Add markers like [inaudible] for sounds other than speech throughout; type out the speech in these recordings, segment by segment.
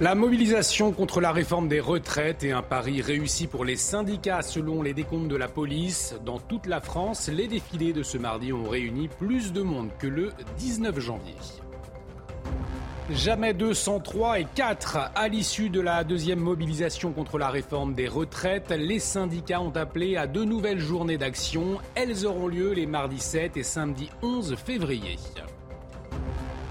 La mobilisation contre la réforme des retraites est un pari réussi pour les syndicats selon les décomptes de la police. Dans toute la France, les défilés de ce mardi ont réuni plus de monde que le 19 janvier. Jamais 203 et 4 à l'issue de la deuxième mobilisation contre la réforme des retraites. Les syndicats ont appelé à deux nouvelles journées d'action. Elles auront lieu les mardis 7 et samedi 11 février.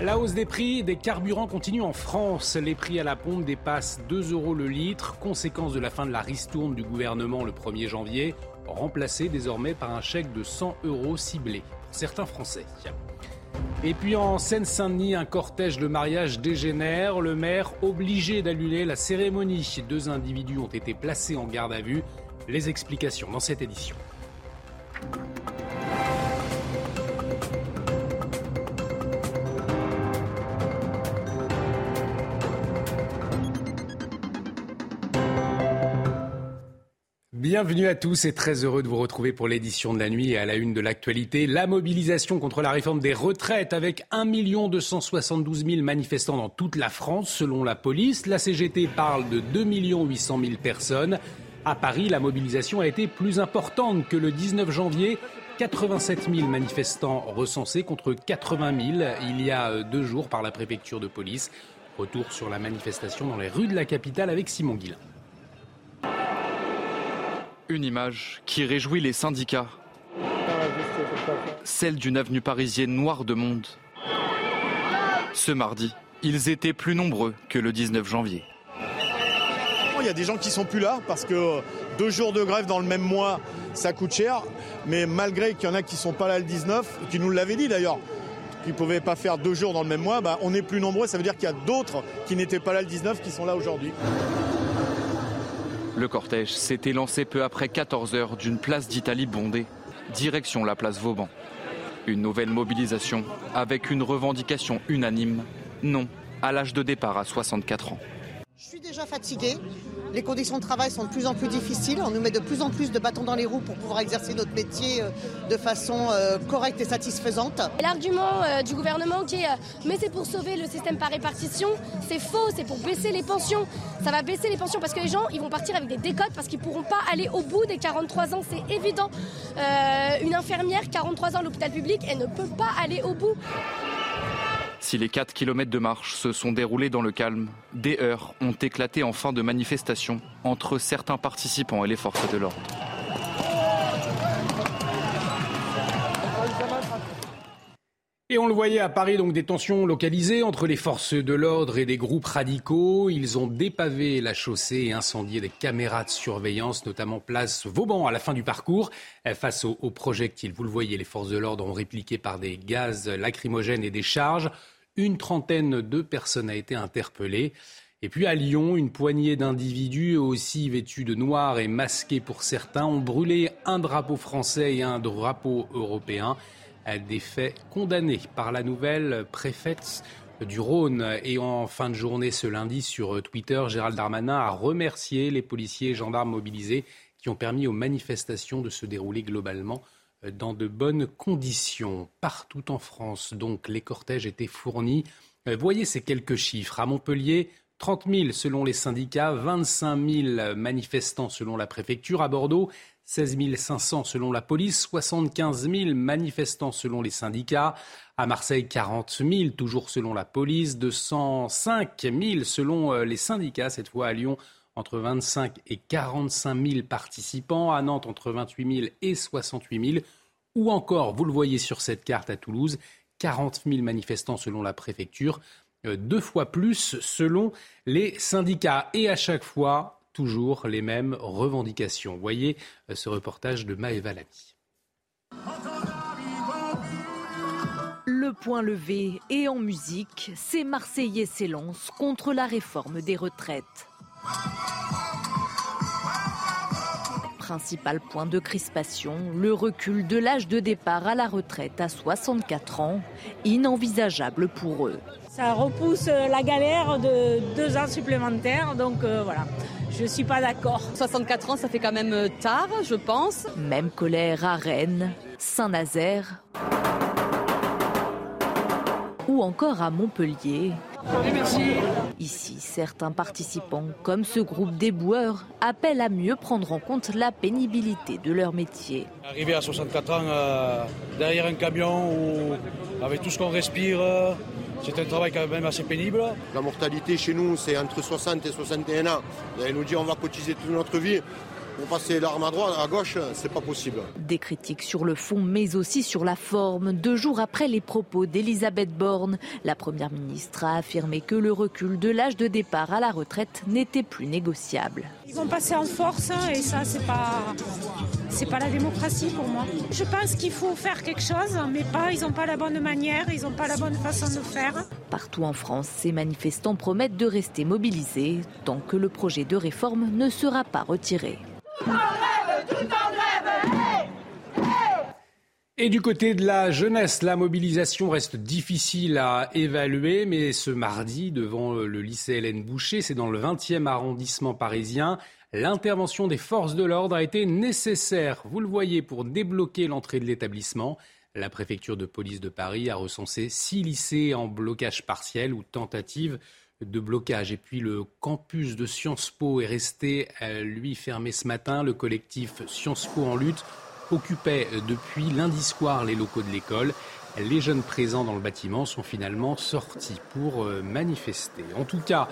La hausse des prix des carburants continue en France. Les prix à la pompe dépassent 2 euros le litre, conséquence de la fin de la ristourne du gouvernement le 1er janvier, remplacée désormais par un chèque de 100 euros ciblé pour certains Français. Et puis en Seine-Saint-Denis, un cortège de mariage dégénère. Le maire obligé d'annuler la cérémonie. Deux individus ont été placés en garde à vue. Les explications dans cette édition. Bienvenue à tous et très heureux de vous retrouver pour l'édition de la nuit et à la une de l'actualité. La mobilisation contre la réforme des retraites avec 1 272 000 manifestants dans toute la France selon la police. La CGT parle de 2 800 000 personnes. À Paris, la mobilisation a été plus importante que le 19 janvier. 87 000 manifestants recensés contre 80 000 il y a deux jours par la préfecture de police. Retour sur la manifestation dans les rues de la capitale avec Simon Guillain. Une image qui réjouit les syndicats. Celle d'une avenue parisienne noire de monde. Ce mardi, ils étaient plus nombreux que le 19 janvier. Il y a des gens qui sont plus là parce que deux jours de grève dans le même mois, ça coûte cher. Mais malgré qu'il y en a qui sont pas là le 19, qui nous l'avaient dit d'ailleurs, qui ne pouvaient pas faire deux jours dans le même mois, bah, on est plus nombreux. Ça veut dire qu'il y a d'autres qui n'étaient pas là le 19 qui sont là aujourd'hui. Le cortège s'était lancé peu après 14 heures d'une place d'Italie bondée, direction la place Vauban. Une nouvelle mobilisation avec une revendication unanime, non à l'âge de départ à 64 ans. Je suis déjà fatiguée. Les conditions de travail sont de plus en plus difficiles. On nous met de plus en plus de bâtons dans les roues pour pouvoir exercer notre métier euh, de façon euh, correcte et satisfaisante. L'argument euh, du gouvernement qui est mais c'est pour sauver le système par répartition, c'est faux, c'est pour baisser les pensions. Ça va baisser les pensions parce que les gens ils vont partir avec des décotes parce qu'ils pourront pas aller au bout des 43 ans, c'est évident. une infirmière 43 ans à l'hôpital public, elle ne peut pas aller au bout. Si les 4 km de marche se sont déroulés dans le calme, des heurts ont éclaté en fin de manifestation entre certains participants et les forces de l'ordre. Et on le voyait à Paris, donc des tensions localisées entre les forces de l'ordre et des groupes radicaux. Ils ont dépavé la chaussée et incendié des caméras de surveillance, notamment place Vauban à la fin du parcours. Face aux, projectiles, vous le voyez, les forces de l'ordre ont répliqué par des gaz lacrymogènes et des charges. Une trentaine de personnes a été interpellées. Et puis à Lyon, une poignée d'individus aussi vêtus de noir et masqués pour certains ont brûlé un drapeau français et un drapeau européen. Des faits condamnés par la nouvelle préfète du Rhône. Et en fin de journée ce lundi sur Twitter, Gérald Darmanin a remercié les policiers et gendarmes mobilisés qui ont permis aux manifestations de se dérouler globalement dans de bonnes conditions. Partout en France, donc, les cortèges étaient fournis. Euh, voyez ces quelques chiffres. À Montpellier, 30 000 selon les syndicats, 25 000 manifestants selon la préfecture. À Bordeaux, 16 500 selon la police, 75 000 manifestants selon les syndicats. À Marseille, 40 000 toujours selon la police, 205 000 selon euh, les syndicats. Cette fois à Lyon, entre 25 et 45 000 participants, à Nantes entre 28 000 et 68 000, ou encore, vous le voyez sur cette carte à Toulouse, 40 000 manifestants selon la préfecture, euh, deux fois plus selon les syndicats. Et à chaque fois, toujours les mêmes revendications. Voyez euh, ce reportage de Maëva Lamy. poing levé et en musique, ces Marseillais s'élancent contre la réforme des retraites. Principal point de crispation, le recul de l'âge de départ à la retraite à 64 ans, inenvisageable pour eux. Ça repousse la galère de deux ans supplémentaires, donc euh, voilà. Je ne suis pas d'accord. 64 ans, ça fait quand même euh, tard, je pense. Même colère à Rennes, Saint-Nazaire ou encore à Montpellier. Ici, certains participants, comme ce groupe déboueurs, appellent à mieux prendre en compte la pénibilité de leur métier. Arriver à 64 ans euh, derrière un camion ou avec tout ce qu'on respire, euh, c'est un travail quand même assez pénible. La mortalité chez nous, c'est entre 60 et 61 ans. Vous allez nous dire on va cotiser toute notre vie. Pour passer l'arme à droite, à gauche, c'est pas possible. Des critiques sur le fond, mais aussi sur la forme. Deux jours après les propos d'Elisabeth Borne, la première ministre a affirmé que le recul de l'âge de départ à la retraite n'était plus négociable. Ils vont passer en force hein, et ça, c'est pas, c'est pas la démocratie pour moi. Je pense qu'il faut faire quelque chose, mais pas, ils n'ont pas la bonne manière, ils n'ont pas la bonne façon de faire. Partout en France, ces manifestants promettent de rester mobilisés tant que le projet de réforme ne sera pas retiré. Et du côté de la jeunesse, la mobilisation reste difficile à évaluer, mais ce mardi, devant le lycée Hélène Boucher, c'est dans le 20e arrondissement parisien, l'intervention des forces de l'ordre a été nécessaire, vous le voyez, pour débloquer l'entrée de l'établissement. La préfecture de police de Paris a recensé six lycées en blocage partiel ou tentative de blocage. Et puis le campus de Sciences Po est resté, euh, lui, fermé ce matin. Le collectif Sciences Po en lutte occupait euh, depuis lundi soir les locaux de l'école. Les jeunes présents dans le bâtiment sont finalement sortis pour euh, manifester. En tout cas,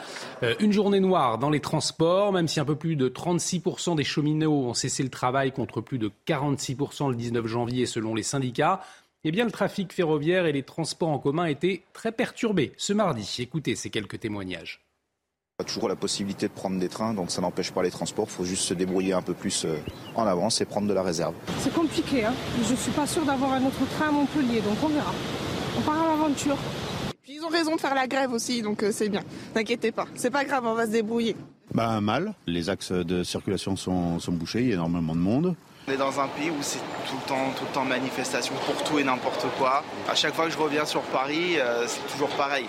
une journée noire dans les transports, même si un peu plus de 36% des cheminots ont cessé le travail contre plus de 46% le 19 janvier selon les syndicats eh bien, le trafic ferroviaire et les transports en commun étaient très perturbés ce mardi. Écoutez ces quelques témoignages. On a toujours la possibilité de prendre des trains, donc ça n'empêche pas les transports. Il faut juste se débrouiller un peu plus euh, en avance et prendre de la réserve. C'est compliqué. Hein Je ne suis pas sûre d'avoir un autre train à Montpellier, donc on verra. On part à l'aventure. ils ont raison de faire la grève aussi, donc euh, c'est bien. N'inquiétez pas. C'est pas grave, on va se débrouiller. Bah, mal. Les axes de circulation sont, sont bouchés, il y a énormément de monde. On est dans un pays où c'est tout le temps, tout le temps manifestation pour tout et n'importe quoi. À chaque fois que je reviens sur Paris, euh, c'est toujours pareil.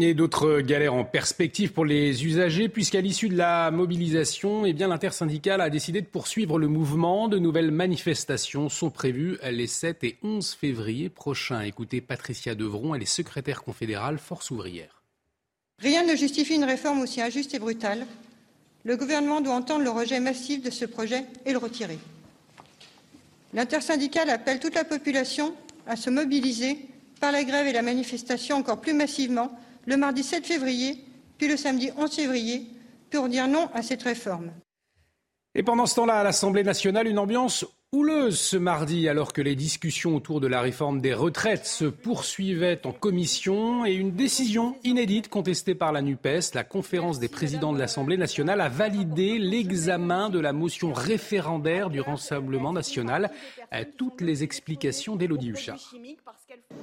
Et d'autres galères en perspective pour les usagers, puisqu'à l'issue de la mobilisation, eh bien, l'intersyndicale a décidé de poursuivre le mouvement. De nouvelles manifestations sont prévues les 7 et 11 février prochains. Écoutez Patricia Devron, elle est secrétaire confédérale Force ouvrière. Rien ne justifie une réforme aussi injuste et brutale. Le gouvernement doit entendre le rejet massif de ce projet et le retirer. L'intersyndicale appelle toute la population à se mobiliser par la grève et la manifestation encore plus massivement le mardi 7 février, puis le samedi 11 février, pour dire non à cette réforme. Et pendant ce temps-là, à l'Assemblée nationale, une ambiance houleuse ce mardi alors que les discussions autour de la réforme des retraites se poursuivaient en commission et une décision inédite contestée par la NUPES, la conférence des présidents de l'Assemblée nationale a validé l'examen de la motion référendaire du Rassemblement national. Toutes les explications d'Élodie Huchard.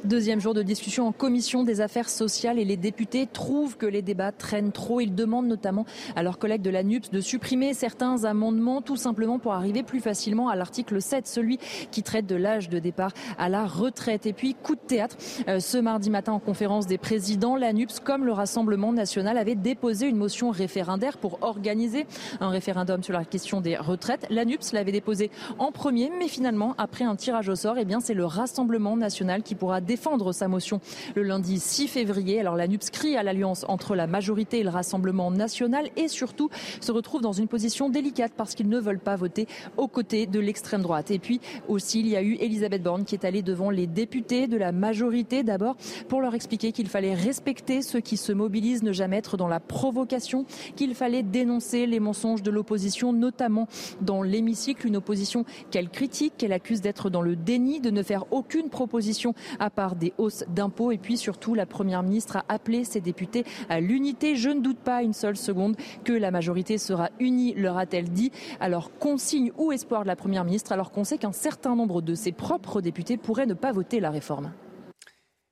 Deuxième jour de discussion en commission des affaires sociales et les députés trouvent que les débats traînent trop. Ils demandent notamment à leurs collègues de la NUPS de supprimer certains amendements tout simplement pour arriver plus facilement à l'article 7, celui qui traite de l'âge de départ à la retraite. Et puis, coup de théâtre, euh, ce mardi matin en conférence des présidents, la NUPS comme le Rassemblement national avait déposé une motion référendaire pour organiser un référendum sur la question des retraites. La NUPS l'avait déposé en premier, mais finalement, après un tirage au sort, eh bien, c'est le Rassemblement national qui pourra défendre sa motion le lundi 6 février. Alors la NUPS crie à l'alliance entre la majorité et le Rassemblement national et surtout se retrouve dans une position délicate parce qu'ils ne veulent pas voter aux côtés de l'extrême droite. Et puis aussi, il y a eu Elisabeth Borne qui est allée devant les députés de la majorité d'abord pour leur expliquer qu'il fallait respecter ceux qui se mobilisent, ne jamais être dans la provocation, qu'il fallait dénoncer les mensonges de l'opposition, notamment dans l'hémicycle, une opposition qu'elle critique, qu'elle accuse d'être dans le déni, de ne faire aucune proposition à part des hausses d'impôts. Et puis surtout, la Première ministre a appelé ses députés à l'unité. Je ne doute pas une seule seconde que la majorité sera unie, leur a-t-elle dit. Alors, consigne ou espoir de la Première ministre, alors qu'on sait qu'un certain nombre de ses propres députés pourraient ne pas voter la réforme.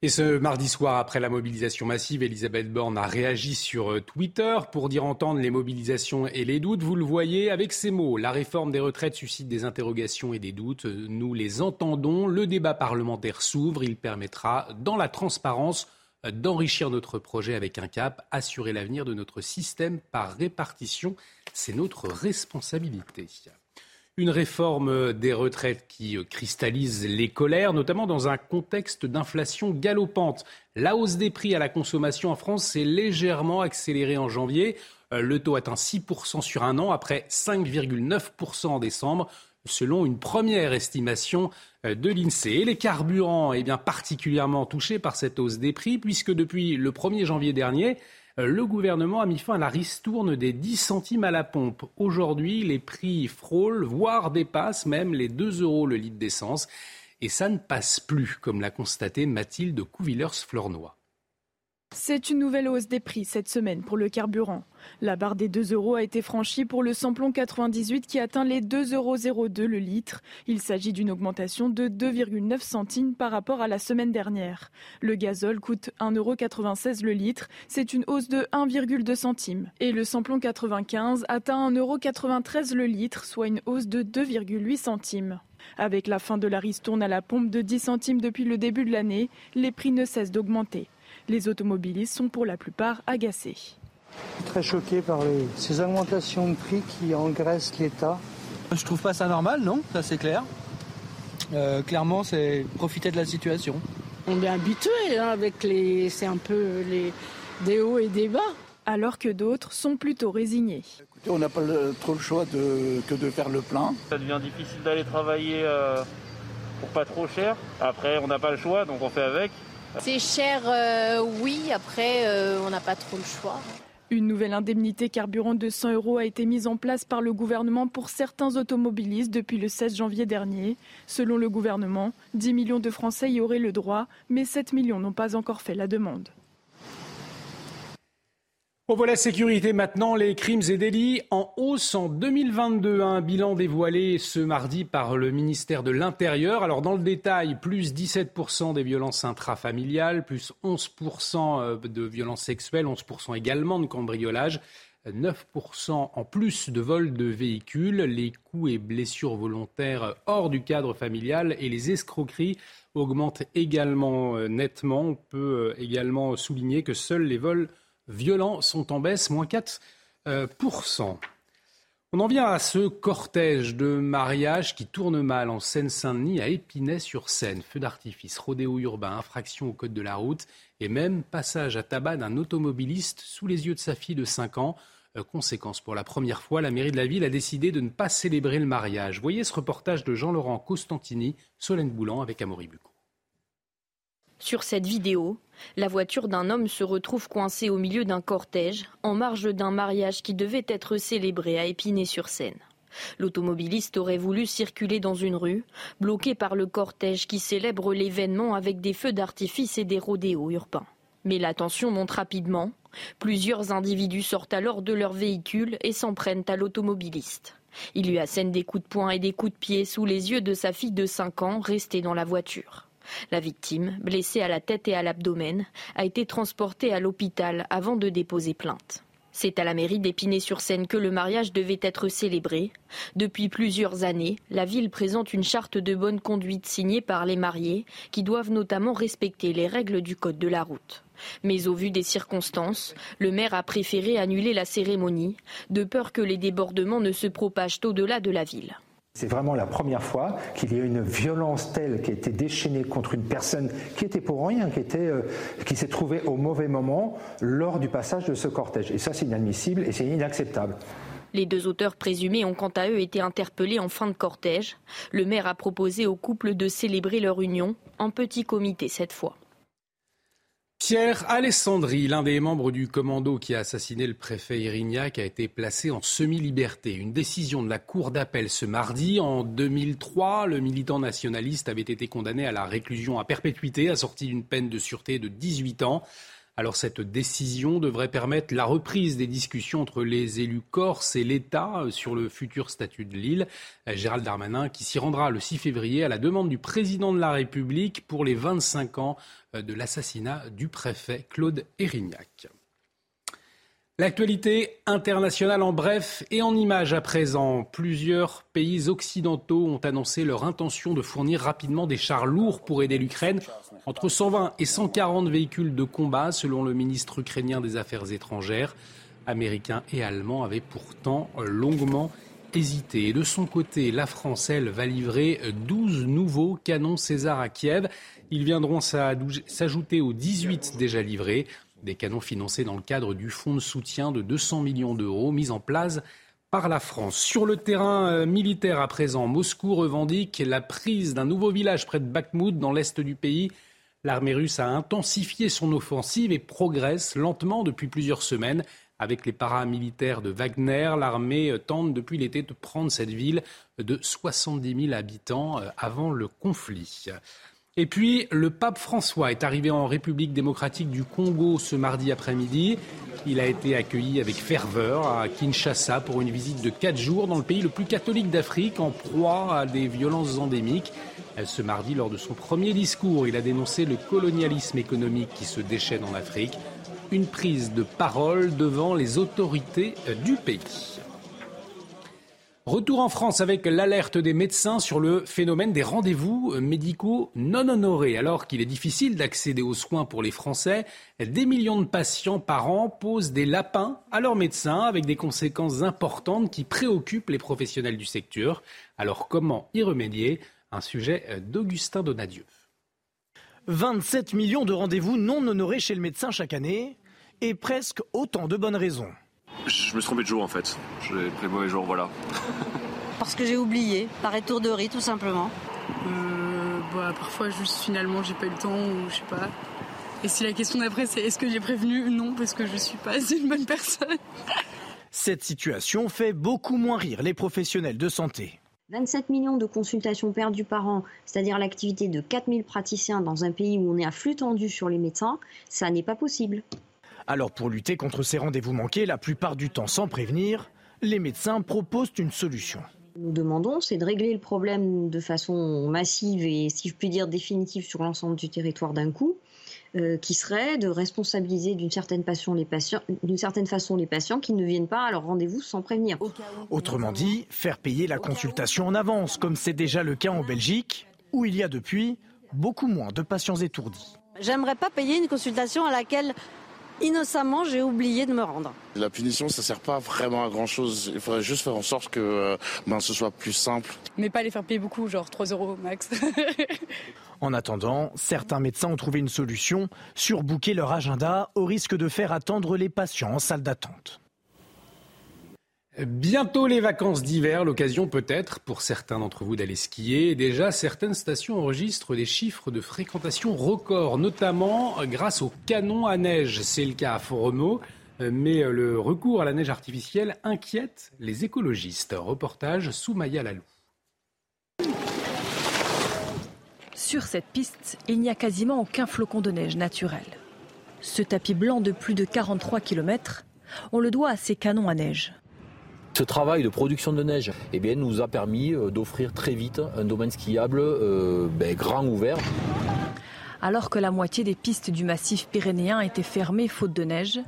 Et ce mardi soir, après la mobilisation massive, Elisabeth Borne a réagi sur euh, Twitter pour dire entendre les mobilisations et les doutes. Vous le voyez avec ces mots. La réforme des retraites suscite des interrogations et des doutes. Nous les entendons. Le débat parlementaire s'ouvre. Il permettra, dans la transparence, d'enrichir notre projet avec un cap, assurer l'avenir de notre système par répartition. C'est notre responsabilité une réforme des retraites qui cristallise les colères, notamment dans un contexte d'inflation galopante. La hausse des prix à la consommation en France s'est légèrement accélérée en janvier. Euh, le taux atteint 6% sur un an après 5,9% en décembre selon une première estimation euh, de l'INSEE. Et les carburants, eh bien, particulièrement touchés par cette hausse des prix, puisque depuis le 1er janvier dernier, euh, le gouvernement a mis fin à la ristourne des 10 centimes à la pompe. Aujourd'hui, les prix frôlent, voire dépassent même les 2 euros le litre d'essence. Et ça ne passe plus, comme l'a constaté Mathilde Couvillers-Flornois. C'est une nouvelle hausse des prix cette semaine pour le carburant. La barre des 2 euros a été franchie pour le samplon 98 qui atteint les 2,02 euros le litre. Il s'agit d'une augmentation de 2,9 centimes par rapport à la semaine dernière. Le gazole coûte 1,96 euros le litre. C'est une hausse de 1,2 centimes. Et le samplon 95 atteint 1,93 euros le litre, soit une hausse de 2,8 centimes. Avec la fin de la ristourne à la pompe de 10 centimes depuis le début de l'année, les prix ne cessent d'augmenter. Les automobilistes sont pour la plupart agacés. Très choqué par ces augmentations de prix qui engraissent l'État. Je trouve pas ça normal, non? Ça c'est clair. Euh, clairement, c'est profiter de la situation. On est habitué hein, avec les, c'est un peu les des hauts et des bas. Alors que d'autres sont plutôt résignés. on n'a pas trop le choix que de faire le plein. Ça devient difficile d'aller travailler euh, pour pas trop cher. Après, on n'a pas le choix, donc on fait avec. C'est cher, euh, oui. Après, euh, on n'a pas trop le choix. Une nouvelle indemnité carburant de 100 euros a été mise en place par le gouvernement pour certains automobilistes depuis le 16 janvier dernier. Selon le gouvernement, 10 millions de Français y auraient le droit, mais 7 millions n'ont pas encore fait la demande. On voit la sécurité maintenant, les crimes et délits en hausse en 2022. Un bilan dévoilé ce mardi par le ministère de l'Intérieur. Alors dans le détail, plus 17% des violences intrafamiliales, plus 11% euh, de violences sexuelles, 11% également de cambriolage. 9% en plus de vols de véhicules, les coups et blessures volontaires hors du cadre familial et les escroqueries augmentent également euh, nettement. On peut euh, également souligner que seuls les vols violents sont en baisse, moins 4%. Euh, On en vient à ce cortège de mariage qui tourne mal en Seine-Saint-Denis à Épinay-sur-Seine. Feu d'artifice, rodéo urbain, infraction au code de la route et même passage à tabac d'un automobiliste sous les yeux de sa fille de 5 ans. Euh, conséquence, pour la première fois, la mairie de la ville a décidé de ne pas célébrer le mariage. Voyez ce reportage de Jean-Laurent Costantini, Solène Boulan avec Amaury Bucco. Sur cette vidéo, la voiture d'un homme se retrouve coincée au milieu d'un cortège, en marge d'un mariage qui devait être célébré à Épinay-sur-Seine. L'automobiliste aurait voulu circuler dans une rue, bloqué par le cortège qui célèbre l'événement avec des feux d'artifice et des rodéos urbains. Mais la tension monte rapidement. Plusieurs individus sortent alors de leur véhicule et s'en prennent à l'automobiliste. Il lui assène des coups de poing et des coups de pied sous les yeux de sa fille de 5 ans restée dans la voiture. La victime, blessée à la tête et à l'abdomen, a été transportée à l'hôpital avant de déposer plainte. C'est à la mairie d'Épinay-sur-Seine que le mariage devait être célébré. Depuis plusieurs années, la ville présente une charte de bonne conduite signée par les mariés, qui doivent notamment respecter les règles du code de la route. Mais au vu des circonstances, le maire a préféré annuler la cérémonie, de peur que les débordements ne se propagent au-delà de la ville. C'est vraiment la première fois qu'il y a une violence telle qui a été déchaînée contre une personne qui était pour rien, qui, euh, qui s'est trouvée au mauvais moment lors du passage de ce cortège. Et ça, c'est inadmissible et c'est inacceptable. Les deux auteurs présumés ont quant à eux été interpellés en fin de cortège. Le maire a proposé au couple de célébrer leur union en petit comité cette fois. Pierre Alessandri, l'un des membres du commando qui a assassiné le préfet Irignac, a été placé en semi-liberté. Une décision de la Cour d'appel ce mardi. En 2003, le militant nationaliste avait été condamné à la réclusion à perpétuité, assorti d'une peine de sûreté de 18 ans. Alors cette décision devrait permettre la reprise des discussions entre les élus corses et l'État sur le futur statut de l'île. Gérald Darmanin qui s'y rendra le 6 février à la demande du président de la République pour les 25 ans de l'assassinat du préfet Claude Erignac. L'actualité internationale en bref et en images à présent. Plusieurs pays occidentaux ont annoncé leur intention de fournir rapidement des chars lourds pour aider l'Ukraine. Entre 120 et 140 véhicules de combat, selon le ministre ukrainien des Affaires étrangères. Américains et Allemands avaient pourtant longuement hésité. Et de son côté, la France, elle, va livrer 12 nouveaux canons César à Kiev. Ils viendront s'ajouter aux 18 déjà livrés. Des canons financés dans le cadre du fonds de soutien de 200 millions d'euros mis en place par la France. Sur le terrain euh, militaire à présent, Moscou revendique la prise d'un nouveau village près de Bakhmut dans l'est du pays. L'armée russe a intensifié son offensive et progresse lentement depuis plusieurs semaines. Avec les paramilitaires de Wagner, l'armée euh, tente depuis l'été de prendre cette ville de 70 000 habitants euh, avant le conflit. Et puis, le pape François est arrivé en République démocratique du Congo ce mardi après-midi. Il a été accueilli avec ferveur à Kinshasa pour une visite de quatre jours dans le pays le plus catholique d'Afrique, en proie à des violences endémiques. Ce mardi, lors de son premier discours, il a dénoncé le colonialisme économique qui se déchaîne en Afrique. Une prise de parole devant les autorités du pays. Retour en France avec l'alerte des médecins sur le phénomène des rendez-vous médicaux non honorés. Alors qu'il est difficile d'accéder aux soins pour les Français, des millions de patients par an posent des lapins à leurs médecins avec des conséquences importantes qui préoccupent les professionnels du secteur. Alors comment y remédier? Un sujet d'Augustin Donadieu. 27 millions de rendez-vous non honorés chez le médecin chaque année et presque autant de bonnes raisons. Je me suis trompé de jour en fait. J'ai pris le mauvais jour, voilà. [laughs] Parce que j'ai oublié, par étourderie tout simplement. Euh, bah, parfois juste finalement j'ai pas eu le temps ou je sais pas. Et si la question d'après c'est est-ce que j'ai prévenu Non, parce que je suis pas [laughs] une bonne personne. Cette situation fait beaucoup moins rire les professionnels de santé. 27 millions de consultations perdues par an, c'est-à-dire l'activité de 4000 praticiens dans un pays où on est à flux tendu sur les médecins, ça n'est pas possible. Alors pour lutter contre ces rendez-vous manqués, la plupart du temps sans prévenir, les médecins proposent une solution. Nous demandons, c'est de régler le problème de façon massive et, si je puis dire, définitive sur l'ensemble du territoire d'un coup, euh, qui serait de responsabiliser d'une certaine, les patients, d'une certaine façon les patients qui ne viennent pas à leur rendez-vous sans prévenir. Autrement dit, faire payer la consultation en avance, comme c'est déjà le cas en Belgique, où il y a depuis beaucoup moins de patients étourdis. J'aimerais pas payer une consultation à laquelle innocemment, j'ai oublié de me rendre. La punition, ça sert pas vraiment à grand chose. Il faudrait juste faire en sorte que euh, ben, ce soit plus simple. Mais pas les faire payer beaucoup, genre 3 euros max. [laughs] en attendant, certains médecins ont trouvé une solution, surbooker leur agenda au risque de faire attendre les patients en salle d'attente. Bientôt les vacances d'hiver, l'occasion peut-être pour certains d'entre vous d'aller skier. déjà, certaines stations enregistrent des chiffres de fréquentation records, notamment grâce aux canons à neige. C'est le cas à Foromo, mais le recours à la neige artificielle inquiète les écologistes. Reportage Soumaya Lalou. Sur cette piste, il n'y a quasiment aucun flocon de neige naturel. Ce tapis blanc de plus de 43 km, on le doit à ces canons à neige. Ce travail de production de neige eh nous a permis euh, d'offrir très vite un domaine skiable euh, ben, grand ouvert. Alors que la moitié des pistes du massif pyrénéen étaient fermées faute de neige,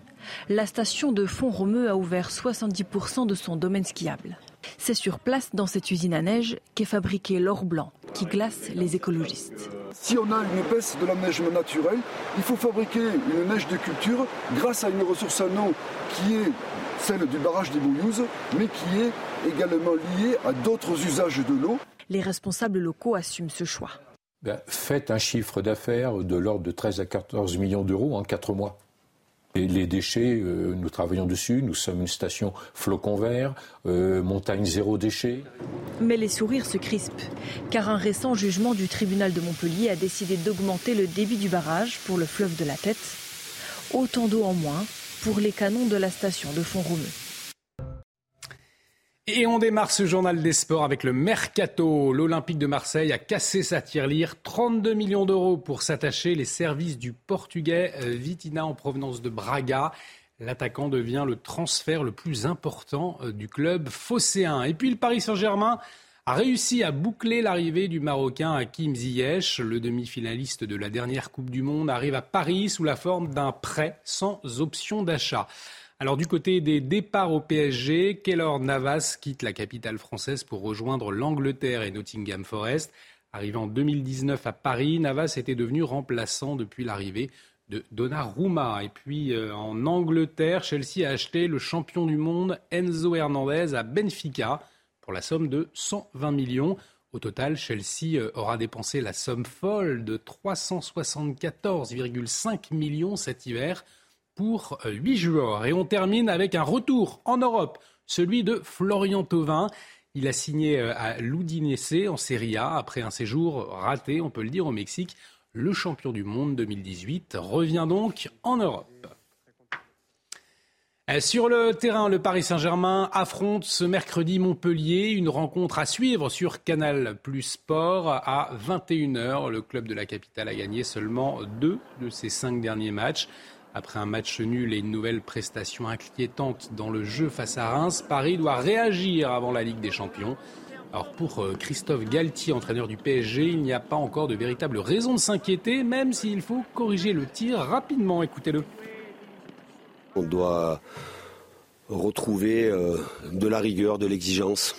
la station de Font-Romeu a ouvert 70% de son domaine skiable. C'est sur place, dans cette usine à neige, qu'est fabriqué l'or blanc, qui glace les écologistes. Si on a une baisse de la neige naturelle, il faut fabriquer une neige de culture grâce à une ressource en eau qui est celle du barrage des Bouillouzes, mais qui est également liée à d'autres usages de l'eau. Les responsables locaux assument ce choix. Ben, faites un chiffre d'affaires de l'ordre de 13 à 14 millions d'euros en 4 mois. Et les déchets, euh, nous travaillons dessus. Nous sommes une station flocon vert, euh, montagne zéro déchet. Mais les sourires se crispent, car un récent jugement du tribunal de Montpellier a décidé d'augmenter le débit du barrage pour le fleuve de la Tête. Autant d'eau en moins pour les canons de la station de Font-Romeu. Et on démarre ce journal des sports avec le Mercato. L'Olympique de Marseille a cassé sa tirelire. 32 millions d'euros pour s'attacher les services du Portugais euh, Vitina en provenance de Braga. L'attaquant devient le transfert le plus important euh, du club phocéen. Et puis le Paris Saint-Germain a réussi à boucler l'arrivée du Marocain Hakim Ziyech. Le demi-finaliste de la dernière Coupe du Monde arrive à Paris sous la forme d'un prêt sans option d'achat. Alors du côté des départs au PSG, Keylor Navas quitte la capitale française pour rejoindre l'Angleterre et Nottingham Forest. Arrivé en 2019 à Paris, Navas était devenu remplaçant depuis l'arrivée de Donnarumma. Et puis euh, en Angleterre, Chelsea a acheté le champion du monde Enzo Hernandez à Benfica pour la somme de 120 millions. Au total, Chelsea euh, aura dépensé la somme folle de 374,5 millions cet hiver pour 8 euh, joueurs. Et on termine avec un retour en Europe, celui de Florian Thauvin. Il a signé euh, à l'Udinese en Serie A après un séjour raté, on peut le dire, au Mexique. Le champion du monde 2018 revient donc en Europe. Euh, sur le terrain, le Paris Saint-Germain affronte ce mercredi Montpellier, une rencontre à suivre sur Canal Plus Sport à 21h. Le club de la capitale a gagné seulement deux de ses cinq derniers matchs. Après un match nul et une nouvelle prestation inquiétante dans le jeu face à Reims, Paris doit réagir avant la Ligue des Champions. Alors pour euh, Christophe Galtier, entraîneur du PSG, il n'y a pas encore de véritable raison de s'inquiéter, même s'il faut corriger le tir rapidement. Écoutez-le. On doit retrouver euh, de la rigueur, de l'exigence,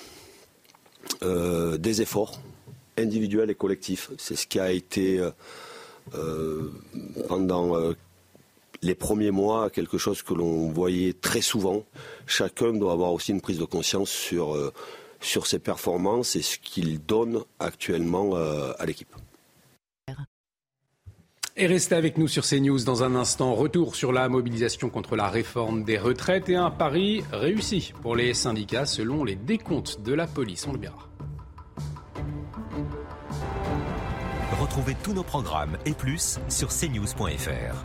euh, des efforts individuels et collectifs. C'est ce qui a été pendant les premiers mois, quelque chose que l'on voyait très souvent. Chacun doit avoir aussi une prise de conscience sur, euh, sur ses performances et ce qu'il donne actuellement euh, à l'équipe. Et restez avec nous sur CNews dans un instant. Retour sur la mobilisation contre la réforme des retraites et un pari réussi pour les syndicats selon les décomptes de la police. On le verra. Retrouvez tous nos programmes et plus sur cnews.fr.